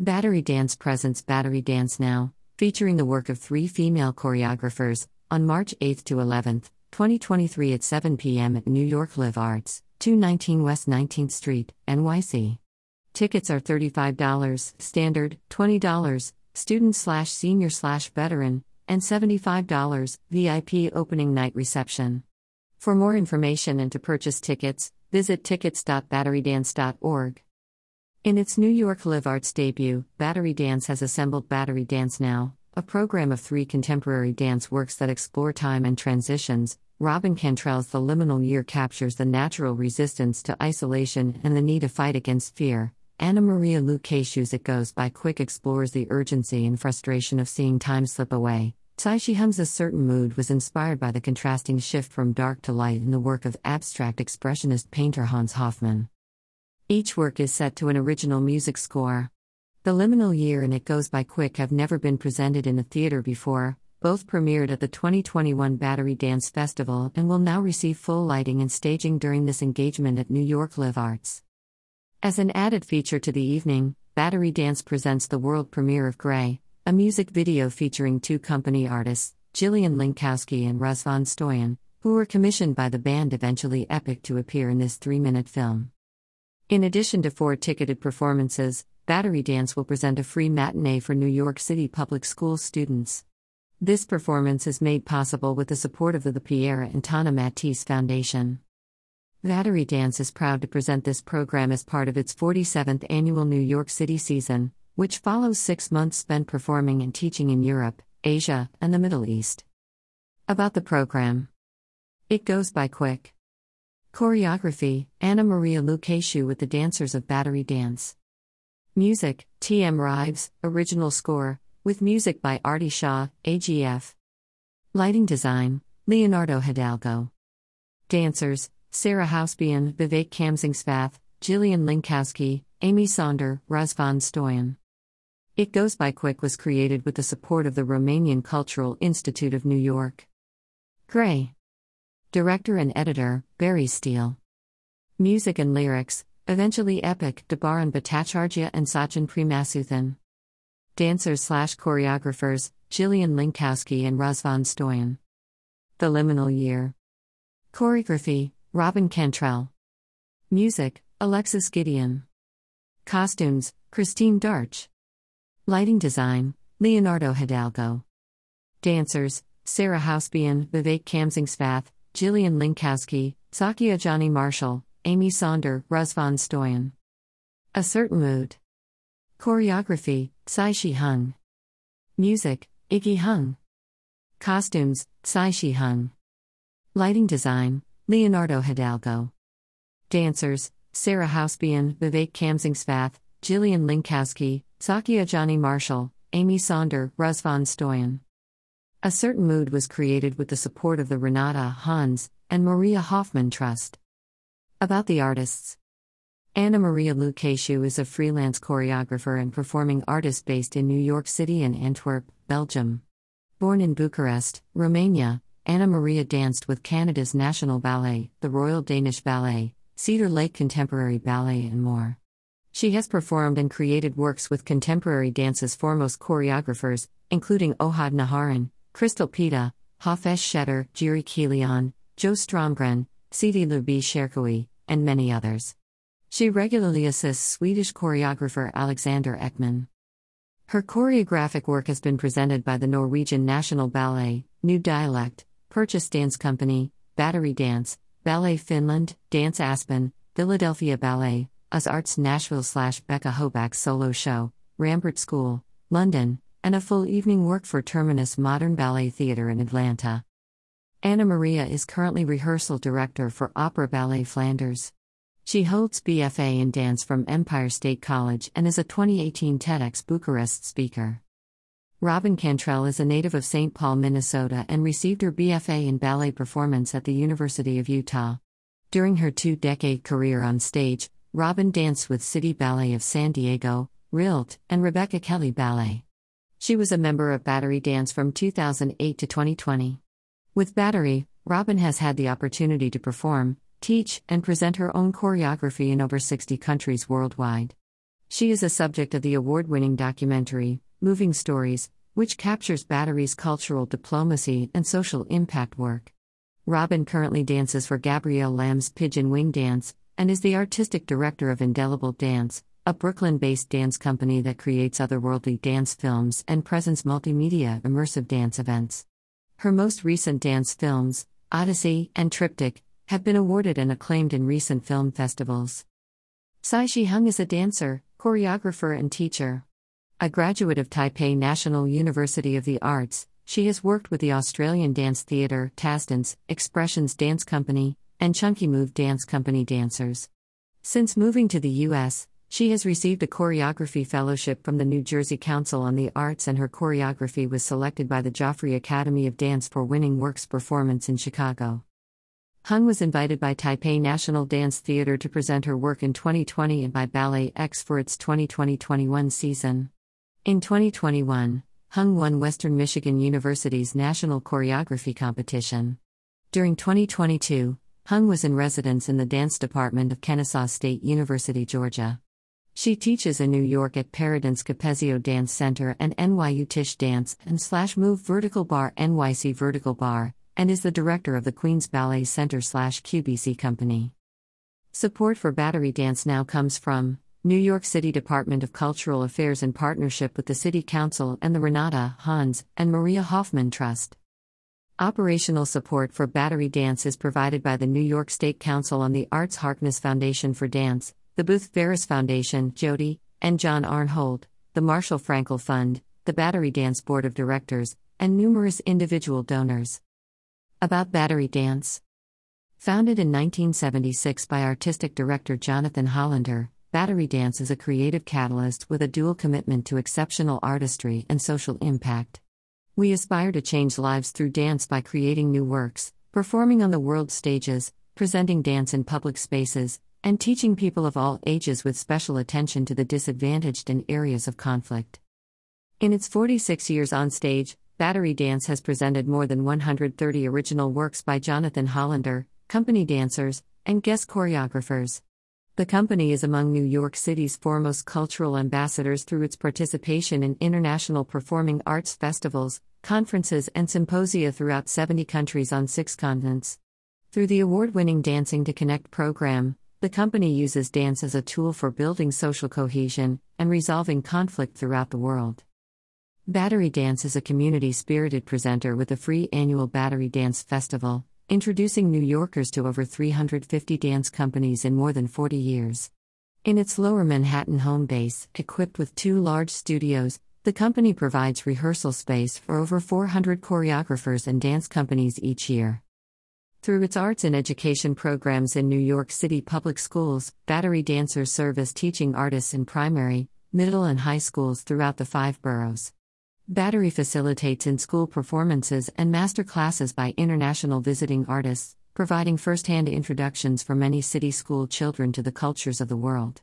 Battery Dance presents Battery Dance Now, featuring the work of three female choreographers, on March 8 to 11, 2023 at 7 p.m. at New York Live Arts, 219 West 19th Street, NYC. Tickets are $35, standard, $20, student slash senior slash veteran, and $75, VIP opening night reception. For more information and to purchase tickets, visit tickets.batterydance.org. In its New York Live Arts debut, Battery Dance has assembled Battery Dance Now, a program of three contemporary dance works that explore time and transitions. Robin Cantrell's The Liminal Year captures the natural resistance to isolation and the need to fight against fear. Anna Maria Lucaciu's It Goes By Quick explores the urgency and frustration of seeing time slip away. Tsai Hung's A Certain Mood was inspired by the contrasting shift from dark to light in the work of abstract expressionist painter Hans Hofmann. Each work is set to an original music score. The Liminal Year and It Goes By Quick have never been presented in a theater before, both premiered at the 2021 Battery Dance Festival and will now receive full lighting and staging during this engagement at New York Live Arts. As an added feature to the evening, Battery Dance presents the world premiere of Grey, a music video featuring two company artists, Jillian Linkowski and Razvan Stoyan, who were commissioned by the band Eventually Epic to appear in this three minute film. In addition to four ticketed performances, Battery Dance will present a free matinee for New York City public school students. This performance is made possible with the support of the, the Pierre and Tana Matisse Foundation. Battery Dance is proud to present this program as part of its 47th annual New York City season, which follows six months spent performing and teaching in Europe, Asia, and the Middle East. About the program It goes by quick. Choreography Anna Maria Lucaciu with the dancers of Battery Dance. Music T.M. Rives, original score, with music by Artie Shaw, AGF. Lighting design Leonardo Hidalgo. Dancers Sarah Housebian, Vivek Khamsingsavath, Jillian Linkowski, Amy Sonder, Razvan Stoyan. It Goes By Quick was created with the support of the Romanian Cultural Institute of New York. Grey. Director and editor, Barry Steele. Music and lyrics, eventually epic, Debaran Bhattacharjya and Sachin Premasuthan. Dancers slash choreographers, Jillian Linkowski and Razvan Stoyan. The Liminal Year. Choreography, Robin Cantrell. Music, Alexis Gideon. Costumes, Christine Darch. Lighting design, Leonardo Hidalgo. Dancers, Sarah Housebian, Vivek Khamsingsavath, Jillian Linkowski, Sakia Johnny Marshall, Amy Sonder, Razvan Stoyan. A Certain Mood. Choreography, Tsai Hsi Hung. Music, Iggy Hung. Costumes, Tsai Hsi Hung. Lighting design, Leonardo Hidalgo. Dancers, Sarah Housebian, Vivek Khamsingsavath, Jillian Linkowski, Sakia Johnny Marshall, Amy Sonder, Razvan Stoyan. A certain mood was created with the support of the Renata, Hans, and Maria Hofmann Trust. About the artists Anna Maria Lucaciu is a freelance choreographer and performing artist based in New York City and Antwerp, Belgium. Born in Bucharest, Romania, Anna Maria danced with Canada's National Ballet, the Royal Danish Ballet, Cedar Lake Contemporary Ballet, and more. She has performed and created works with contemporary dance's foremost choreographers, including Ohad Naharin, Crystal Pite, Hofesh Shechter, Jiri Kylian, Jo Stromgren, Sidi Larbi Cherkaoui, and many others. She regularly assists Swedish choreographer Alexander Ekman. Her choreographic work has been presented by the Norwegian National Ballet, New Dialect, Purchase Dance Company, Battery Dance, Ballet Finland, Dance Aspen, Philadelphia Ballet, OZ Arts Nashville slash Becca Hoback Solo Show, Rambert School, London, and a full evening work for Terminus Modern Ballet Theatre in Atlanta. Anna Maria is currently rehearsal director for Opera Ballet Flanders. She holds BFA in dance from Empire State College and is a 2018 TEDx Bucharest speaker. Robin Cantrell is a native of St. Paul, Minnesota, and received her BFA in ballet performance at the University of Utah. During her two decade career on stage, Robin danced with City Ballet of San Diego, RILT, and Rebecca Kelly Ballet. She was a member of Battery Dance from 2008 to 2020. With Battery, Robin has had the opportunity to perform, teach, and present her own choreography in over 60 countries worldwide. She is a subject of the award winning documentary, Moving Stories, which captures Battery's cultural diplomacy and social impact work. Robin currently dances for Gabrielle Lamb's Pigeon Wing Dance and is the artistic director of Indelible Dance, a Brooklyn based dance company that creates otherworldly dance films and presents multimedia immersive dance events. Her most recent dance films, Odyssey and Triptych, have been awarded and acclaimed in recent film festivals. Tsai Hsi Hung is a dancer, choreographer, and teacher. A graduate of Taipei National University of the Arts, she has worked with the Australian dance theatre, Tasdance, Expressions Dance Company, and Chunky Move Dance Company dancers. Since moving to the U.S., she has received a choreography fellowship from the New Jersey Council on the Arts, and her choreography was selected by the Joffrey Academy of Dance for Winning Works performance in Chicago. Hung was invited by Taipei National Dance Theatre to present her work in 2020 and by Ballet X for its 2020 21 season. In 2021, Hung won Western Michigan University's National Choreography Competition. During 2022, Hung was in residence in the dance department of Kennesaw State University, Georgia. She teaches in New York at Peridance Capezio Dance Center and NYU Tisch Dance and slash Move Vertical Bar NYC Vertical Bar, and is the director of the Queens Ballet Center slash QBC Company. Support for Battery Dance now comes from New York City Department of Cultural Affairs in partnership with the City Council and the Renata, Hans, and Maria Hofmann Trust. Operational support for Battery Dance is provided by the New York State Council on the Arts Harkness Foundation for Dance, the Booth Ferris Foundation, Jody, and John Arnhold, the Marshall Frankel Fund, the Battery Dance Board of Directors, and numerous individual donors. About Battery Dance Founded in 1976 by artistic director Jonathan Hollander, Battery Dance is a creative catalyst with a dual commitment to exceptional artistry and social impact. We aspire to change lives through dance by creating new works, performing on the world stages, presenting dance in public spaces, and teaching people of all ages with special attention to the disadvantaged and areas of conflict. In its 46 years on stage, Battery Dance has presented more than 130 original works by Jonathan Hollander, company dancers, and guest choreographers. The company is among New York City's foremost cultural ambassadors through its participation in international performing arts festivals, conferences, and symposia throughout 70 countries on six continents. Through the award winning Dancing to Connect program, the company uses dance as a tool for building social cohesion and resolving conflict throughout the world. Battery Dance is a community spirited presenter with a free annual Battery Dance Festival, introducing New Yorkers to over 350 dance companies in more than 40 years. In its lower Manhattan home base, equipped with two large studios, the company provides rehearsal space for over 400 choreographers and dance companies each year. Through its arts and education programs in New York City public schools, Battery dancers serve as teaching artists in primary, middle, and high schools throughout the five boroughs. Battery facilitates in school performances and master classes by international visiting artists, providing first hand introductions for many city school children to the cultures of the world.